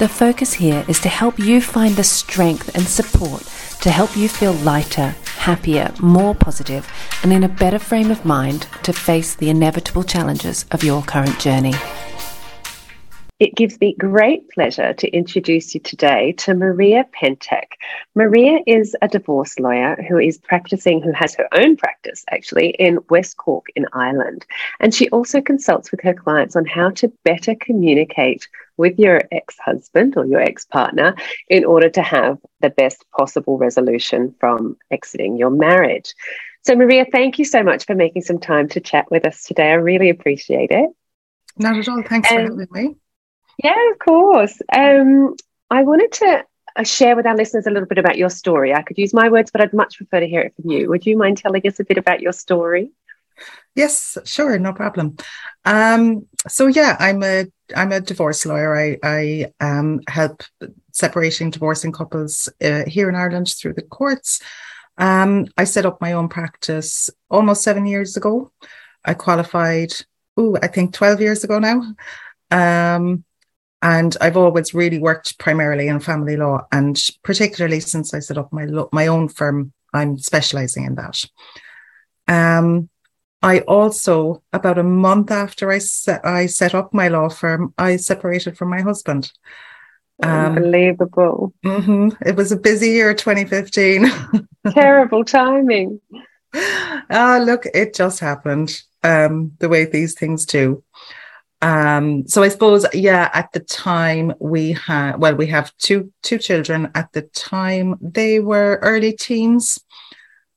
The focus here is to help you find the strength and support to help you feel lighter, happier, more positive, and in a better frame of mind to face the inevitable challenges of your current journey. It gives me great pleasure to introduce you today to Maria Pentek. Maria is a divorce lawyer who is practicing, who has her own practice actually in West Cork in Ireland. And she also consults with her clients on how to better communicate with your ex husband or your ex partner in order to have the best possible resolution from exiting your marriage. So, Maria, thank you so much for making some time to chat with us today. I really appreciate it. Not at all. Thanks for having me. Yeah, of course. Um, I wanted to uh, share with our listeners a little bit about your story. I could use my words, but I'd much prefer to hear it from you. Would you mind telling us a bit about your story? Yes, sure, no problem. Um, so yeah, I'm a I'm a divorce lawyer. I I um, help separating divorcing couples uh, here in Ireland through the courts. Um, I set up my own practice almost seven years ago. I qualified, oh, I think twelve years ago now. Um, and I've always really worked primarily in family law, and particularly since I set up my lo- my own firm, I'm specialising in that. Um, I also, about a month after I set I set up my law firm, I separated from my husband. Um, Unbelievable. Mm-hmm. It was a busy year, 2015. Terrible timing. Ah, look, it just happened. Um, the way these things do. Um, so I suppose, yeah, at the time we had, well, we have two two children. At the time, they were early teens,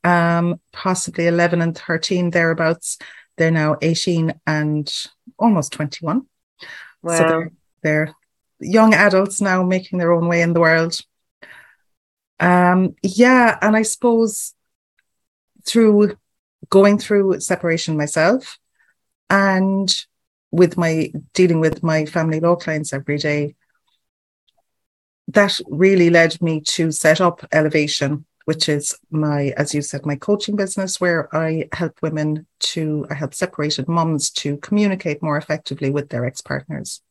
um, possibly eleven and thirteen thereabouts. They're now eighteen and almost twenty one. Wow. So they're, they're young adults now making their own way in the world. Um, yeah, and I suppose through going through separation myself and with my dealing with my family law clients every day, that really led me to set up Elevation, which is my, as you said, my coaching business where I help women to, I help separated moms to communicate more effectively with their ex partners.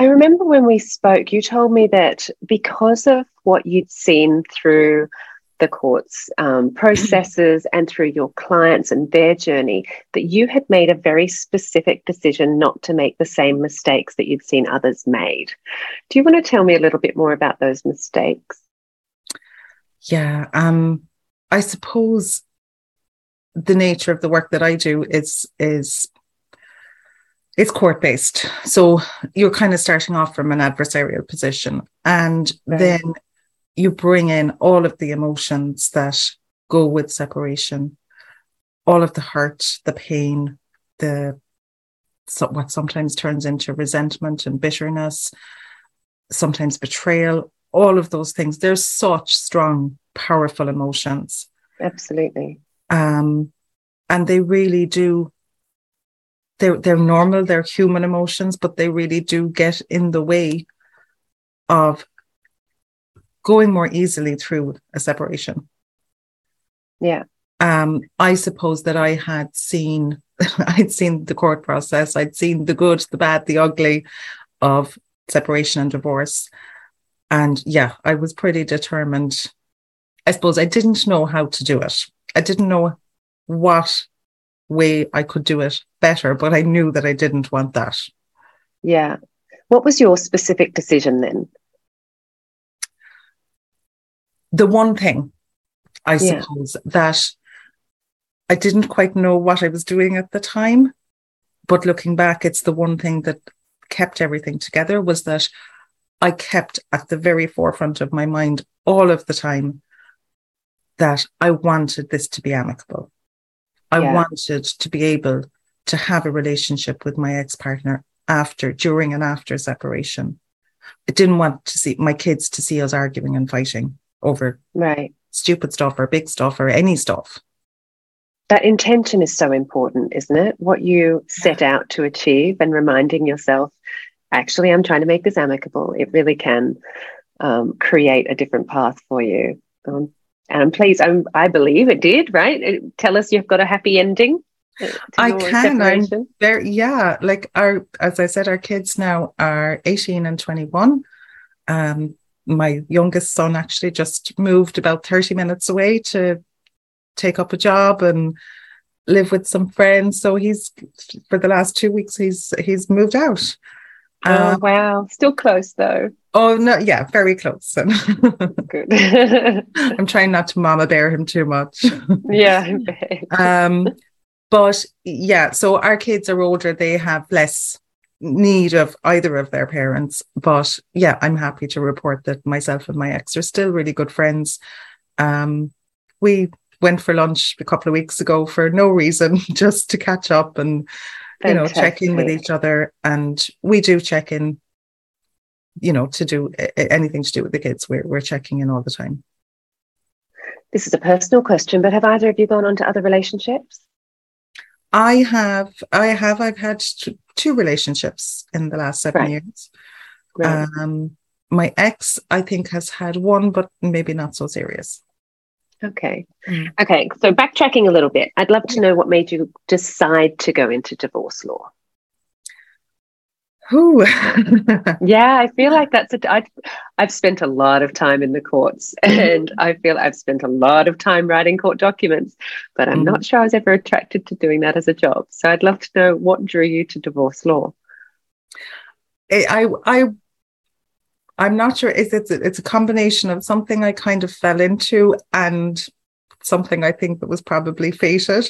I remember when we spoke, you told me that because of what you'd seen through the court's um, processes and through your clients and their journey that you had made a very specific decision not to make the same mistakes that you'd seen others made. Do you want to tell me a little bit more about those mistakes? Yeah, um, I suppose the nature of the work that I do is is it's court based. So you're kind of starting off from an adversarial position. And right. then you bring in all of the emotions that go with separation, all of the hurt, the pain, the so what sometimes turns into resentment and bitterness, sometimes betrayal, all of those things. There's such strong, powerful emotions. Absolutely. Um, and they really do. They're they're normal. They're human emotions, but they really do get in the way of going more easily through a separation. Yeah. Um, I suppose that I had seen, I'd seen the court process, I'd seen the good, the bad, the ugly of separation and divorce. And yeah, I was pretty determined. I suppose I didn't know how to do it. I didn't know what way I could do it better, but I knew that I didn't want that. Yeah. What was your specific decision then? the one thing I yeah. suppose that I didn't quite know what I was doing at the time, but looking back, it's the one thing that kept everything together was that I kept at the very forefront of my mind all of the time that I wanted this to be amicable. I yeah. wanted to be able to have a relationship with my ex partner after, during, and after separation. I didn't want to see my kids to see us arguing and fighting over right stupid stuff or big stuff or any stuff. That intention is so important, isn't it? What you set out to achieve and reminding yourself, actually, I'm trying to make this amicable. It really can um, create a different path for you. Um, and please, I'm, I believe it did, right? It, tell us you've got a happy ending. I can. I'm very, yeah. Like our, as I said, our kids now are 18 and 21. Um, my youngest son actually just moved about 30 minutes away to take up a job and live with some friends. So he's for the last two weeks he's he's moved out. Oh um, wow. Still close though. Oh no, yeah, very close. Good. I'm trying not to mama bear him too much. yeah. um but yeah, so our kids are older, they have less need of either of their parents. But yeah, I'm happy to report that myself and my ex are still really good friends. Um, we went for lunch a couple of weeks ago for no reason, just to catch up and you know check in with each other. And we do check in, you know, to do anything to do with the kids. We're we're checking in all the time. This is a personal question, but have either of you gone on to other relationships? I have, I have, I've had two relationships in the last seven right. years. Right. Um, my ex, I think, has had one, but maybe not so serious. Okay. Mm. Okay. So backtracking a little bit, I'd love to know what made you decide to go into divorce law. Ooh. yeah, I feel like that's a. I've, I've spent a lot of time in the courts, mm-hmm. and I feel I've spent a lot of time writing court documents, but I'm mm. not sure I was ever attracted to doing that as a job. So I'd love to know what drew you to divorce law. I, I, I'm not sure. Is it's it's a combination of something I kind of fell into and something I think that was probably fated.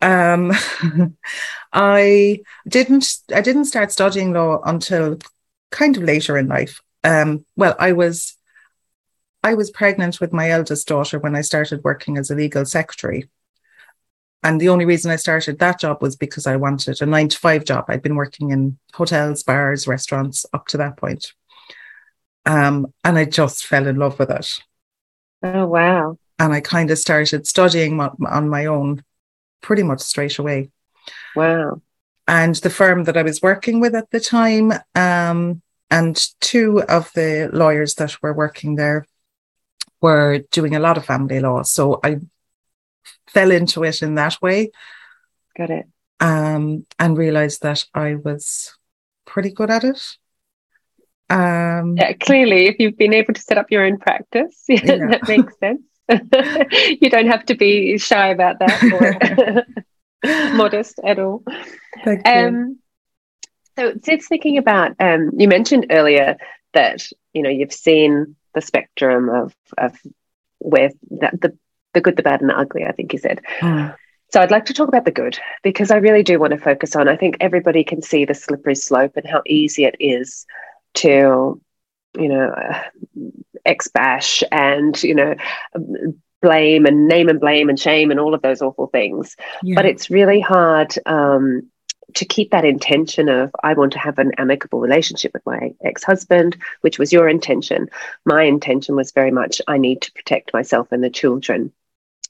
Um, I didn't I didn't start studying law until kind of later in life. Um, well, I was I was pregnant with my eldest daughter when I started working as a legal secretary. And the only reason I started that job was because I wanted a nine to five job. I'd been working in hotels, bars, restaurants up to that point. Um, and I just fell in love with it. Oh, wow. And I kind of started studying on my own pretty much straight away. Wow. And the firm that I was working with at the time, um, and two of the lawyers that were working there were doing a lot of family law. So I fell into it in that way. Got it. Um, and realized that I was pretty good at it. Um, yeah, clearly, if you've been able to set up your own practice, yeah. that makes sense. you don't have to be shy about that or modest at all. Thank you. Um, so, just thinking about, um, you mentioned earlier that you know you've seen the spectrum of of where that, the the good, the bad, and the ugly. I think you said. Mm. So I'd like to talk about the good because I really do want to focus on. I think everybody can see the slippery slope and how easy it is to, you know, ex bash and you know blame and name and blame and shame and all of those awful things yeah. but it's really hard um, to keep that intention of i want to have an amicable relationship with my ex-husband which was your intention my intention was very much i need to protect myself and the children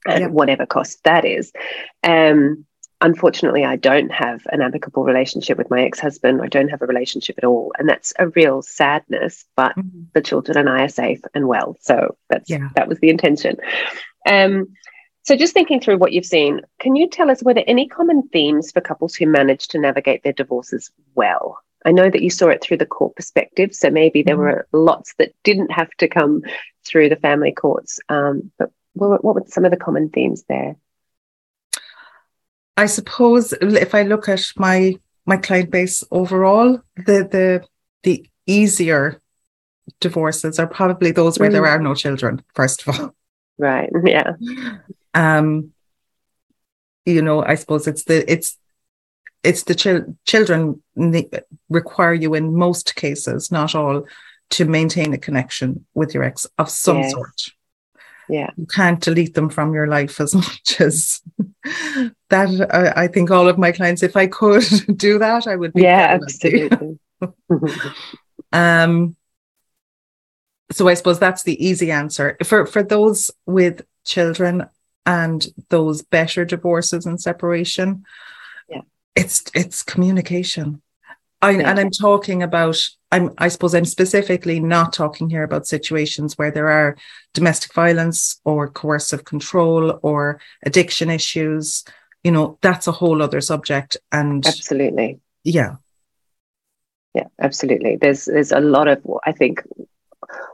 at yeah. whatever cost that is um, unfortunately, I don't have an amicable relationship with my ex husband. I don't have a relationship at all. And that's a real sadness, but mm-hmm. the children and I are safe and well. So that's, yeah. that was the intention. Um, so, just thinking through what you've seen, can you tell us were there any common themes for couples who managed to navigate their divorces well? I know that you saw it through the court perspective, so maybe there mm-hmm. were lots that didn't have to come through the family courts. Um, but what, what were some of the common themes there? I suppose if I look at my my client base overall, the the the easier divorces are probably those where mm. there are no children. First of all, right? Yeah. Um, you know, I suppose it's the it's it's the chil- children require you in most cases, not all, to maintain a connection with your ex of some yes. sort yeah. You can't delete them from your life as much as that. I, I, think all of my clients if i could do that i would be yeah absolutely. Um, so I suppose that's the easy answer. For for those with children and those better divorces and separation. Yeah, it's it's communication. I, yeah. And I'm talking about. I'm. I suppose I'm specifically not talking here about situations where there are domestic violence or coercive control or addiction issues. You know, that's a whole other subject. And absolutely, yeah, yeah, absolutely. There's there's a lot of I think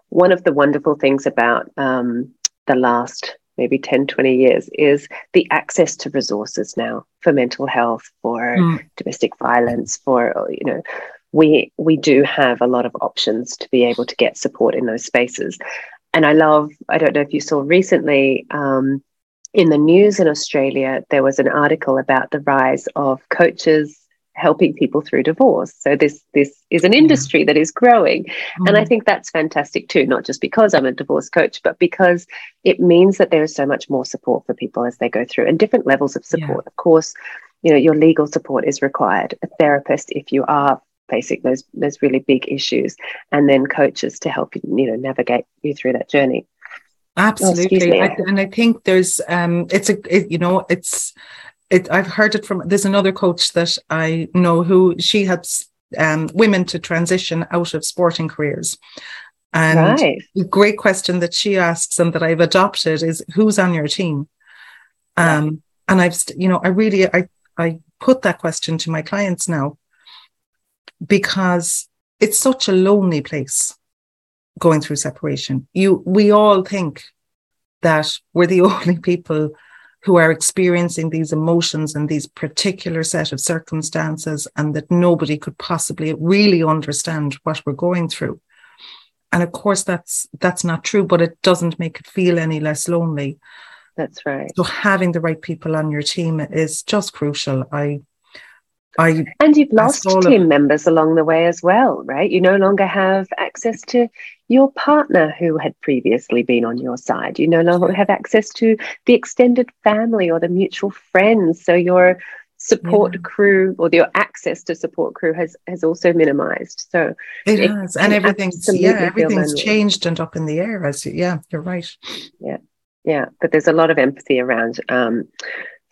one of the wonderful things about um, the last maybe 10, 20 years is the access to resources now for mental health, for mm. domestic violence, for, you know, we we do have a lot of options to be able to get support in those spaces. And I love, I don't know if you saw recently um, in the news in Australia, there was an article about the rise of coaches helping people through divorce. So this this is an industry that is growing, mm-hmm. and I mm. think that's fantastic too. Not just because I'm a divorce coach, but because it means that there is so much more support for people as they go through, and different levels of support. Yeah. Of course, you know your legal support is required. A therapist if you are facing those those really big issues, and then coaches to help you you know navigate you through that journey. Absolutely, oh, I, and I think there's um, it's a it, you know it's it, I've heard it from. There's another coach that I know who she helps um, women to transition out of sporting careers. And right. a great question that she asks and that I've adopted is who's on your team? Um, and I've, you know, I really, I, I put that question to my clients now because it's such a lonely place going through separation. You, we all think that we're the only people who are experiencing these emotions and these particular set of circumstances and that nobody could possibly really understand what we're going through. And of course that's that's not true but it doesn't make it feel any less lonely. That's right. So having the right people on your team is just crucial. I I and you've lost team of, members along the way as well, right? You no longer have access to your partner who had previously been on your side. You no longer have access to the extended family or the mutual friends. So your support yeah. crew or your access to support crew has has also minimized. So it, it has, and everything's yeah, everything's changed and up in the air. As you, yeah, you're right. Yeah, yeah, but there's a lot of empathy around. Um,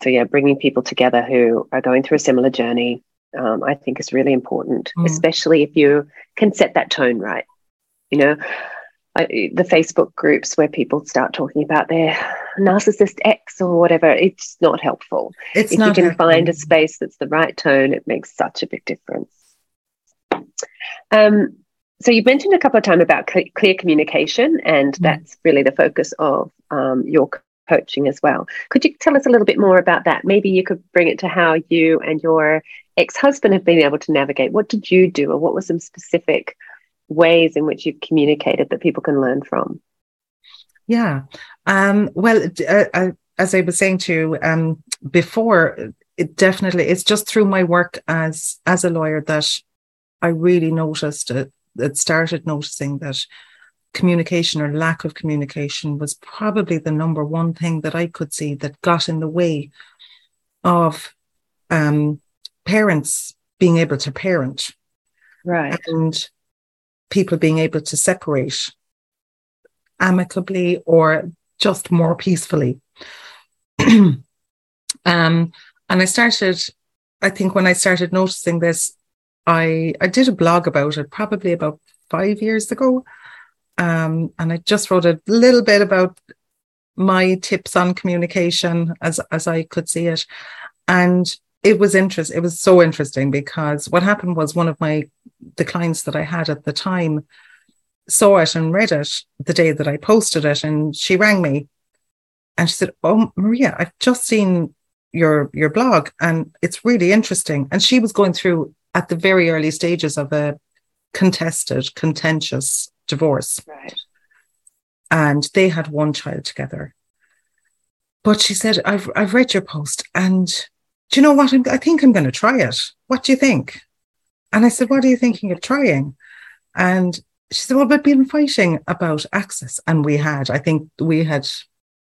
so yeah, bringing people together who are going through a similar journey, um, I think is really important, mm. especially if you can set that tone right. You know, I, the Facebook groups where people start talking about their narcissist ex or whatever, it's not helpful. It's if not you can helpful. find a space that's the right tone, it makes such a big difference. Um, so you've mentioned a couple of times about cl- clear communication, and mm. that's really the focus of um, your coaching as well. Could you tell us a little bit more about that? Maybe you could bring it to how you and your ex-husband have been able to navigate. What did you do, or what were some specific ways in which you've communicated that people can learn from? Yeah. Um, well, uh, uh, as I was saying to you um, before, it definitely it's just through my work as as a lawyer that I really noticed it. It started noticing that communication or lack of communication was probably the number one thing that I could see that got in the way of um, parents being able to parent. Right. And people being able to separate amicably or just more peacefully. um, and I started, I think when I started noticing this, I, I did a blog about it probably about five years ago. Um, and I just wrote a little bit about my tips on communication as, as I could see it. And it was interesting. It was so interesting because what happened was one of my the clients that I had at the time saw it and read it the day that I posted it, and she rang me, and she said, "Oh, Maria, I've just seen your your blog, and it's really interesting." And she was going through at the very early stages of a contested, contentious divorce, right. and they had one child together. But she said, "I've I've read your post, and." do you know what? I think I'm going to try it. What do you think? And I said, What are you thinking of trying? And she said, Well, we've been fighting about access. And we had, I think we had,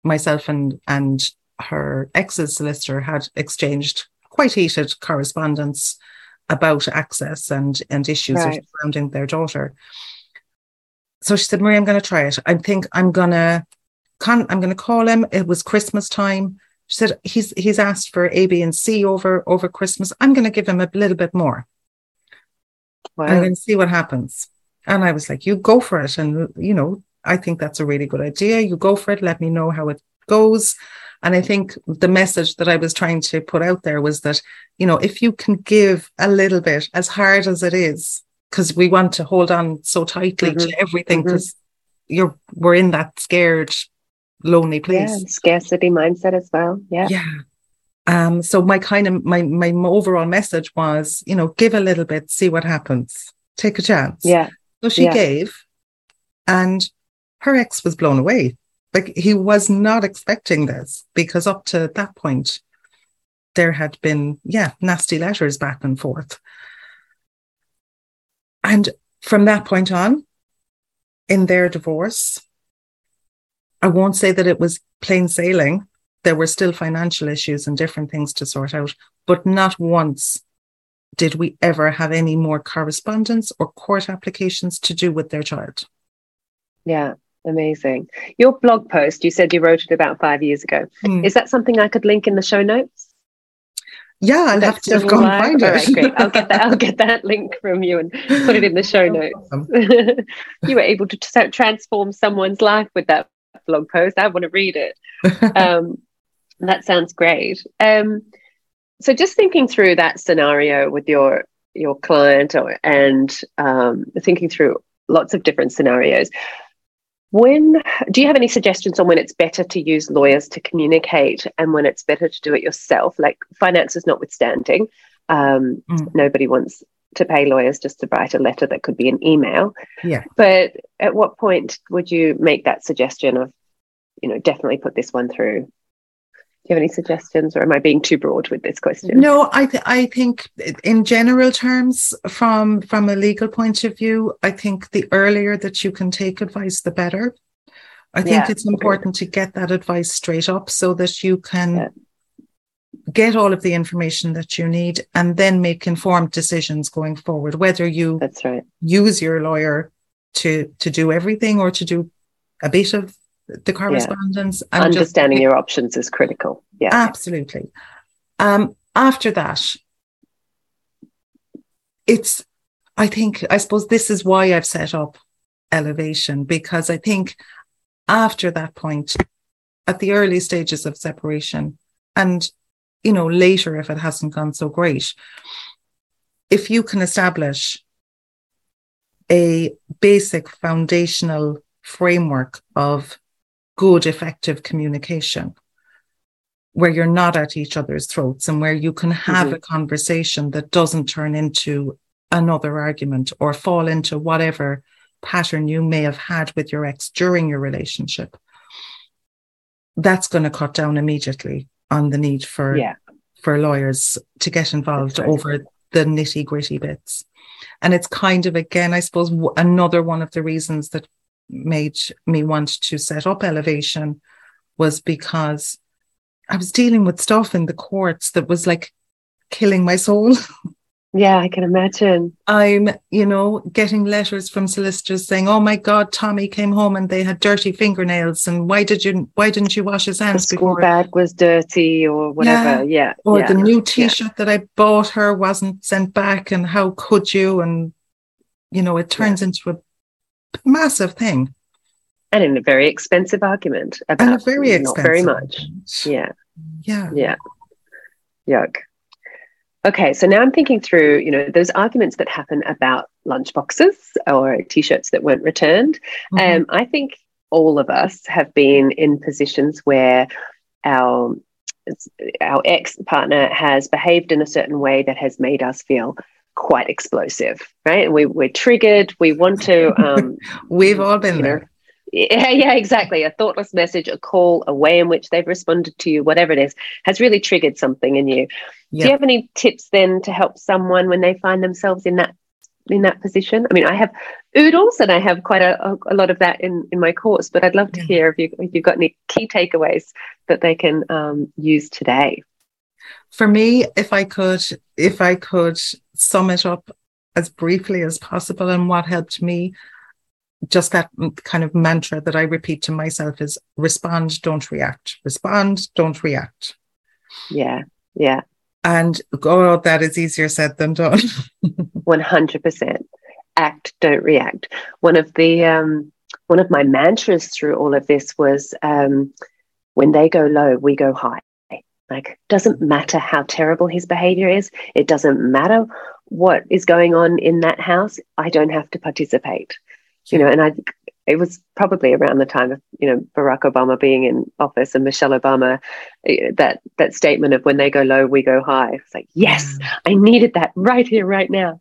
myself and, and her ex's solicitor had exchanged quite heated correspondence about access and and issues right. surrounding their daughter. So she said, Marie, I'm going to try it. I think I'm going to, I'm going to call him. It was Christmas time. She said he's he's asked for A, B, and C over over Christmas. I'm going to give him a little bit more. Wow. I'm going to see what happens. And I was like, you go for it. And you know, I think that's a really good idea. You go for it. Let me know how it goes. And I think the message that I was trying to put out there was that, you know, if you can give a little bit, as hard as it is, because we want to hold on so tightly mm-hmm. to everything, because mm-hmm. you're we're in that scared, lonely place. Yeah, scarcity mindset as well. Yeah. Yeah. Um, so my kind of my my overall message was, you know, give a little bit, see what happens, take a chance. Yeah. So she yeah. gave, and her ex was blown away. Like he was not expecting this because up to that point, there had been, yeah, nasty letters back and forth. And from that point on, in their divorce, I won't say that it was plain sailing. There were still financial issues and different things to sort out, but not once did we ever have any more correspondence or court applications to do with their child. Yeah. Amazing. Your blog post, you said you wrote it about five years ago. Mm. Is that something I could link in the show notes? Yeah, I'll have to go and find it. Right, great. I'll get that. I'll get that link from you and put it in the show notes. you were able to transform someone's life with that blog post. I want to read it. Um, that sounds great. Um, so, just thinking through that scenario with your your client, or, and um, thinking through lots of different scenarios when do you have any suggestions on when it's better to use lawyers to communicate and when it's better to do it yourself? Like finances notwithstanding, um, mm. nobody wants to pay lawyers just to write a letter that could be an email. Yeah. But at what point would you make that suggestion of, you know, definitely put this one through? Do you have any suggestions, or am I being too broad with this question? No, I th- I think in general terms, from from a legal point of view, I think the earlier that you can take advice, the better. I think yeah, it's important okay. to get that advice straight up so that you can yeah. get all of the information that you need and then make informed decisions going forward. Whether you that's right use your lawyer to to do everything or to do a bit of the correspondence. Yeah. Understanding just, your options is critical. Yeah. Absolutely. Um, after that, it's, I think, I suppose this is why I've set up elevation because I think after that point, at the early stages of separation, and you know, later if it hasn't gone so great, if you can establish a basic foundational framework of good, effective communication where you're not at each other's throats and where you can have mm-hmm. a conversation that doesn't turn into another argument or fall into whatever pattern you may have had with your ex during your relationship. That's going to cut down immediately on the need for yeah. for lawyers to get involved right. over the nitty gritty bits. And it's kind of again, I suppose, another one of the reasons that made me want to set up elevation was because I was dealing with stuff in the courts that was like killing my soul. Yeah, I can imagine. I'm, you know, getting letters from solicitors saying, "Oh my God, Tommy came home and they had dirty fingernails, and why did you, why didn't you wash his hands the school before? bag was dirty, or whatever." Yeah, yeah. or yeah. the new T-shirt yeah. that I bought her wasn't sent back, and how could you? And you know, it turns into a massive thing. And in a very expensive argument about and a very expensive not very much. Yeah. Yeah. Yeah. Yuck. Okay, so now I'm thinking through, you know, those arguments that happen about lunchboxes or t-shirts that weren't returned. Mm-hmm. Um, I think all of us have been in positions where our our ex partner has behaved in a certain way that has made us feel quite explosive, right? We, we're triggered. We want to. Um, We've all been there. Know, yeah, yeah, exactly. A thoughtless message, a call, a way in which they've responded to you, whatever it is, has really triggered something in you. Yep. Do you have any tips then to help someone when they find themselves in that in that position? I mean, I have oodles and I have quite a, a lot of that in, in my course, but I'd love to hear if, you, if you've got any key takeaways that they can um, use today. For me, if I could, if I could sum it up as briefly as possible and what helped me, just that kind of mantra that I repeat to myself is respond, don't react. Respond, don't react. Yeah. Yeah. And oh, that is easier said than done. 100%. Act, don't react. One of the, um, one of my mantras through all of this was um, when they go low, we go high. Like, doesn't matter how terrible his behavior is, it doesn't matter what is going on in that house, I don't have to participate. You know, and I it was probably around the time of you know Barack Obama being in office and Michelle Obama eh, that that statement of when they go low we go high. It's like yes I needed that right here right now.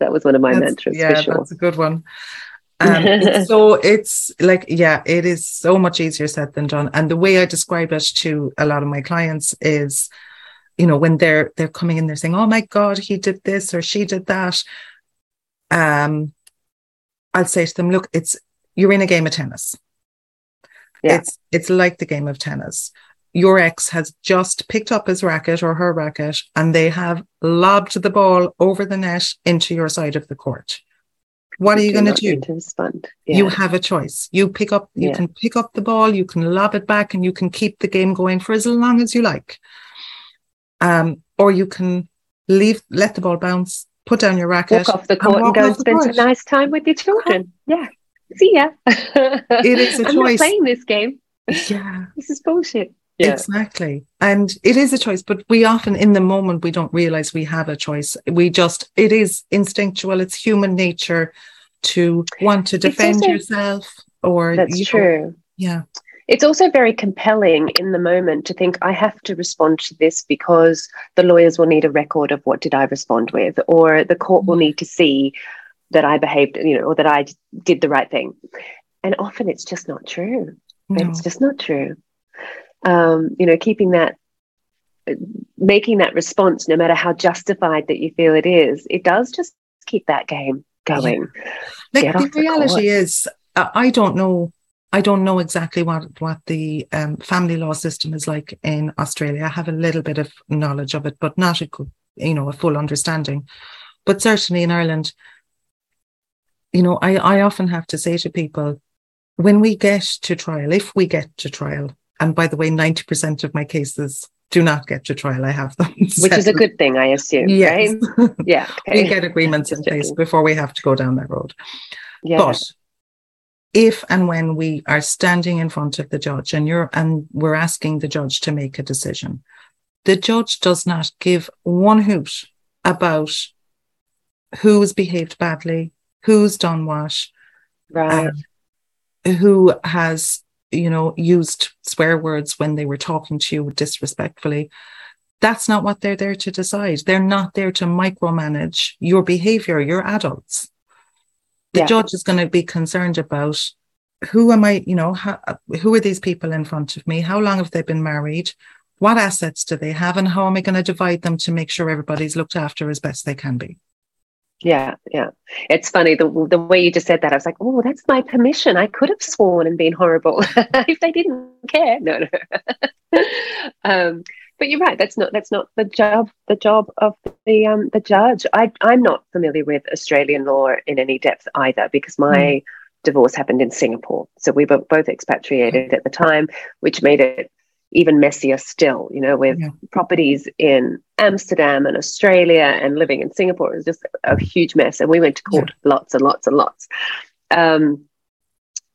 That was one of my that's, mantras yeah sure. that's a good one um, it's so it's like yeah it is so much easier said than done and the way I describe it to a lot of my clients is you know when they're they're coming in they're saying oh my god he did this or she did that um I'll say to them look it's you're in a game of tennis. Yeah. It's it's like the game of tennis. Your ex has just picked up his racket or her racket and they have lobbed the ball over the net into your side of the court. What are you going to do? Yeah. You have a choice. You pick up, you yeah. can pick up the ball, you can lob it back, and you can keep the game going for as long as you like. Um, or you can leave, let the ball bounce, put down your racket, walk off the court, and, and go and spend some nice time with your children. Yeah see ya. it is a I'm choice. Not playing this game. Yeah. this is bullshit. Yeah. Exactly. And it is a choice, but we often in the moment we don't realize we have a choice. We just it is instinctual, it's human nature to want to defend also, yourself or That's true. Know, yeah. It's also very compelling in the moment to think I have to respond to this because the lawyers will need a record of what did I respond with, or the court will mm. need to see that I behaved, you know, or that I did the right thing. And often it's just not true. No. It's just not true. Um, you know, keeping that, making that response, no matter how justified that you feel it is, it does just keep that game going. Yeah. Like the reality the is, uh, I don't know. I don't know exactly what what the um, family law system is like in Australia. I have a little bit of knowledge of it, but not a you know a full understanding. But certainly in Ireland, you know, I, I often have to say to people, when we get to trial, if we get to trial, and by the way, 90% of my cases do not get to trial. I have them. Which is a good thing, I assume. Yes. Right? Yeah. Okay. we get agreements in place before we have to go down that road. Yeah. But if and when we are standing in front of the judge and you're and we're asking the judge to make a decision, the judge does not give one hoot about who's behaved badly, who's done what, right? Um, who has you know used swear words when they were talking to you disrespectfully. That's not what they're there to decide. They're not there to micromanage your behavior. You're adults. The yeah. judge is going to be concerned about who am I, you know, how, who are these people in front of me? How long have they been married? What assets do they have? And how am I going to divide them to make sure everybody's looked after as best they can be? Yeah, yeah. It's funny the the way you just said that. I was like, oh, that's my permission. I could have sworn and been horrible if they didn't care. No, no. um, but you're right. That's not that's not the job the job of the um the judge. I I'm not familiar with Australian law in any depth either because my mm. divorce happened in Singapore. So we were both expatriated at the time, which made it even messier still, you know, with yeah. properties in Amsterdam and Australia and living in Singapore. It was just a huge mess. And we went to court yeah. lots and lots and lots. Um,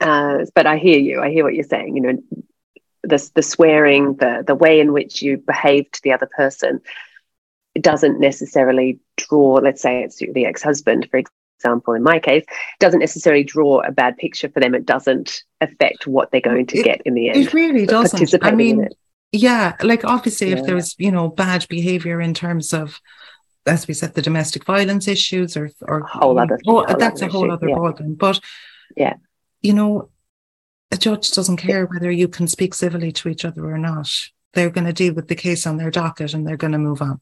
uh, but I hear you. I hear what you're saying. You know, the, the swearing, the, the way in which you behave to the other person doesn't necessarily draw, let's say it's the ex husband, for example, in my case, doesn't necessarily draw a bad picture for them. It doesn't affect what they're going to it, get in the end. It really doesn't. I mean, yeah, like obviously, yeah. if there's you know bad behavior in terms of, as we said, the domestic violence issues or or a whole other, oh, whole that's other a whole issue. other yeah. ballgame. But yeah, you know, a judge doesn't care whether you can speak civilly to each other or not. They're going to deal with the case on their docket and they're going to move on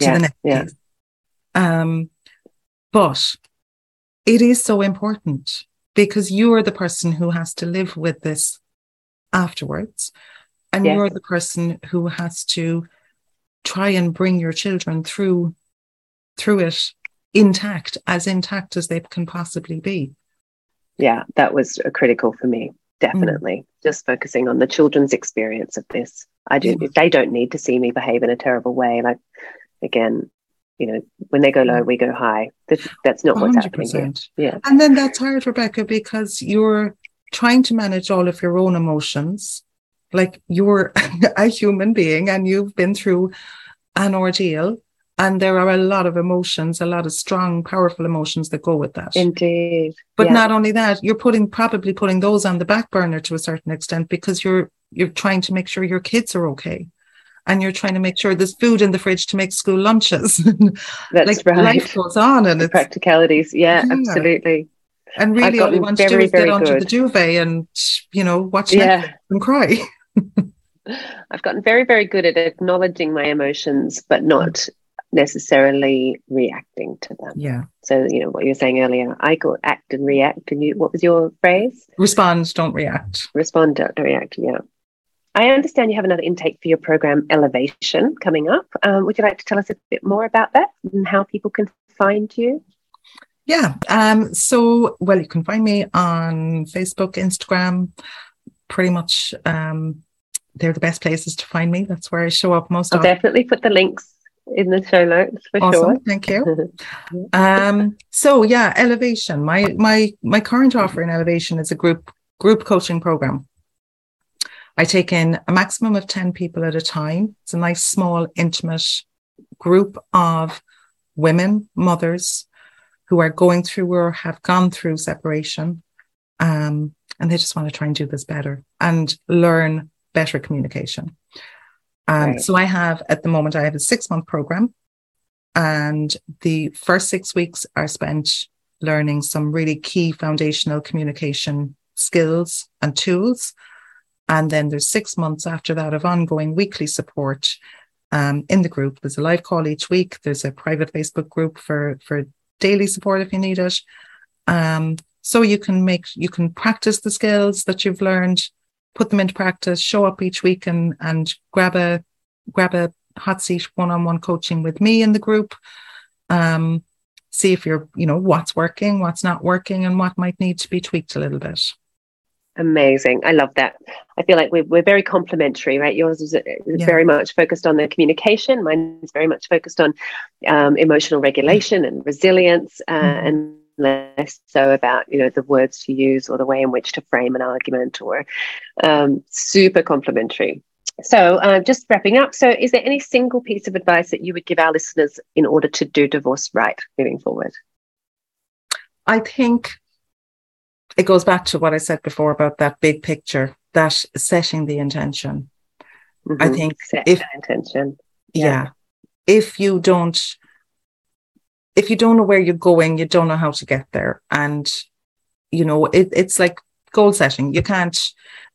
to yeah, the next yeah. case. Um, but it is so important because you are the person who has to live with this afterwards. And yes. you're the person who has to try and bring your children through through it intact, as intact as they can possibly be. Yeah, that was critical for me. Definitely, mm. just focusing on the children's experience of this. I do. Yeah. They don't need to see me behave in a terrible way. Like again, you know, when they go low, mm. we go high. That's, that's not what's 100%. happening here. Yeah, and then that's hard, Rebecca, because you're trying to manage all of your own emotions. Like you're a human being, and you've been through an ordeal and there are a lot of emotions, a lot of strong, powerful emotions that go with that. Indeed. But yeah. not only that, you're putting probably putting those on the back burner to a certain extent because you're you're trying to make sure your kids are okay. And you're trying to make sure there's food in the fridge to make school lunches. That's like right. Life goes on and the practicalities. Yeah, yeah, absolutely. And really all you want very, to do is get onto good. the duvet and, you know, watch yeah. Netflix and cry. I've gotten very, very good at acknowledging my emotions, but not necessarily reacting to them. Yeah. So, you know, what you were saying earlier, I go act and react. And you, what was your phrase? Respond, don't react. Respond, don't react. Yeah. I understand you have another intake for your program, Elevation, coming up. Um, would you like to tell us a bit more about that and how people can find you? Yeah. Um, so, well, you can find me on Facebook, Instagram, pretty much. Um, they're the best places to find me. That's where I show up most. I'll often. definitely put the links in the show notes for awesome. sure. Thank you. um, so yeah, elevation. My my my current offer in elevation is a group group coaching program. I take in a maximum of 10 people at a time. It's a nice, small, intimate group of women, mothers who are going through or have gone through separation. Um, and they just want to try and do this better and learn better communication. Um, right. So I have at the moment, I have a six month program, and the first six weeks are spent learning some really key foundational communication skills and tools. And then there's six months after that of ongoing weekly support um, in the group. There's a live call each week. There's a private Facebook group for for daily support if you need it. Um, so you can make you can practice the skills that you've learned put them into practice, show up each week and and grab a grab a hot seat one-on-one coaching with me in the group. Um, see if you're, you know, what's working, what's not working, and what might need to be tweaked a little bit. Amazing. I love that. I feel like we're, we're very complementary, right? Yours is, yeah. very much focused on the communication. Mine is very much focused on um, emotional regulation and resilience uh, mm-hmm. and less so about you know the words to use or the way in which to frame an argument or um, super complementary so uh, just wrapping up so is there any single piece of advice that you would give our listeners in order to do divorce right moving forward i think it goes back to what i said before about that big picture that setting the intention mm-hmm. i think Set if intention yeah. yeah if you don't if you don't know where you're going, you don't know how to get there. And, you know, it, it's like goal setting. You can't,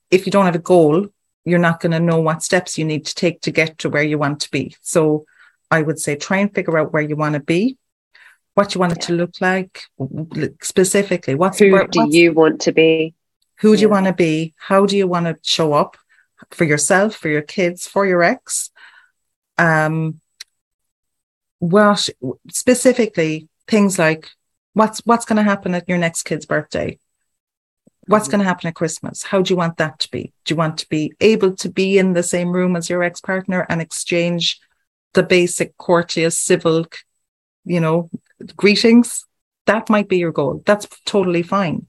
if you don't have a goal, you're not going to know what steps you need to take to get to where you want to be. So I would say try and figure out where you want to be, what you want it to look like specifically. What's who where, do what's, you want to be? Who do you want to be? How do you want to show up for yourself, for your kids, for your ex? Um, what specifically things like what's what's going to happen at your next kid's birthday what's mm-hmm. going to happen at christmas how do you want that to be do you want to be able to be in the same room as your ex-partner and exchange the basic courteous civil you know greetings that might be your goal that's totally fine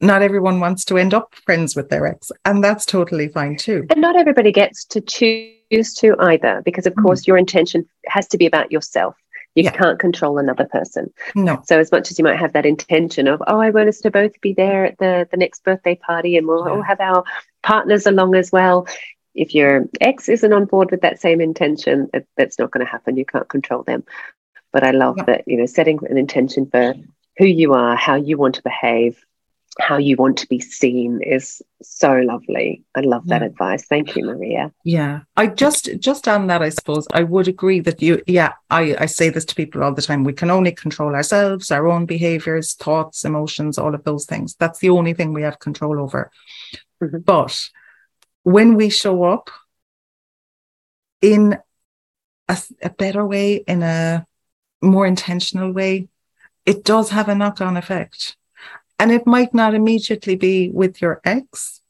not everyone wants to end up friends with their ex and that's totally fine too and not everybody gets to choose to either, because of mm. course your intention has to be about yourself. You yeah. can't control another person. No. So as much as you might have that intention of, oh, I want us to both be there at the the next birthday party, and we'll yeah. all have our partners along as well. If your ex isn't on board with that same intention, it, that's not going to happen. You can't control them. But I love yeah. that you know setting an intention for who you are, how you want to behave, how you want to be seen is so lovely. I love that advice. Thank you, Maria. Yeah. I just just on that, I suppose I would agree that you yeah, I, I say this to people all the time. We can only control ourselves, our own behaviors, thoughts, emotions, all of those things. That's the only thing we have control over. Mm-hmm. But when we show up in a, a better way, in a more intentional way, it does have a knock on effect. And it might not immediately be with your ex,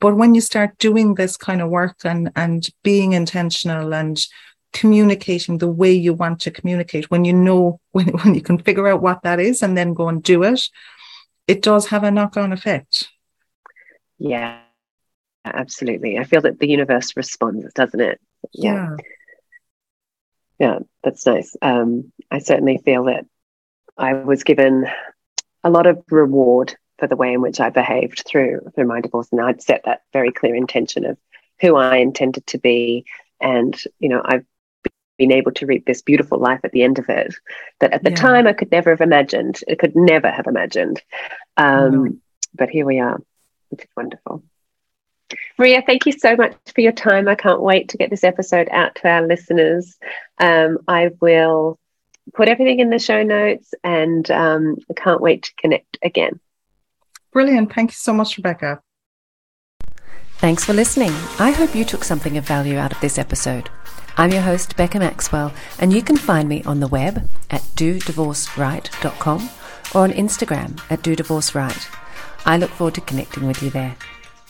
but when you start doing this kind of work and, and being intentional and communicating the way you want to communicate, when you know, when, when you can figure out what that is and then go and do it, it does have a knock on effect. Yeah, absolutely. I feel that the universe responds, doesn't it? Yeah. Yeah, that's nice. Um, I certainly feel that I was given a lot of reward for the way in which I behaved through through my divorce, and I'd set that very clear intention of who I intended to be, and you know I've been able to reap this beautiful life at the end of it that at the yeah. time I could never have imagined. I could never have imagined, um, mm. but here we are, which is wonderful. Maria, thank you so much for your time. I can't wait to get this episode out to our listeners. Um, I will put everything in the show notes and um, I can't wait to connect again. Brilliant. Thank you so much, Rebecca. Thanks for listening. I hope you took something of value out of this episode. I'm your host, Becca Maxwell, and you can find me on the web at dodivorceright.com or on Instagram at dodivorceright. I look forward to connecting with you there.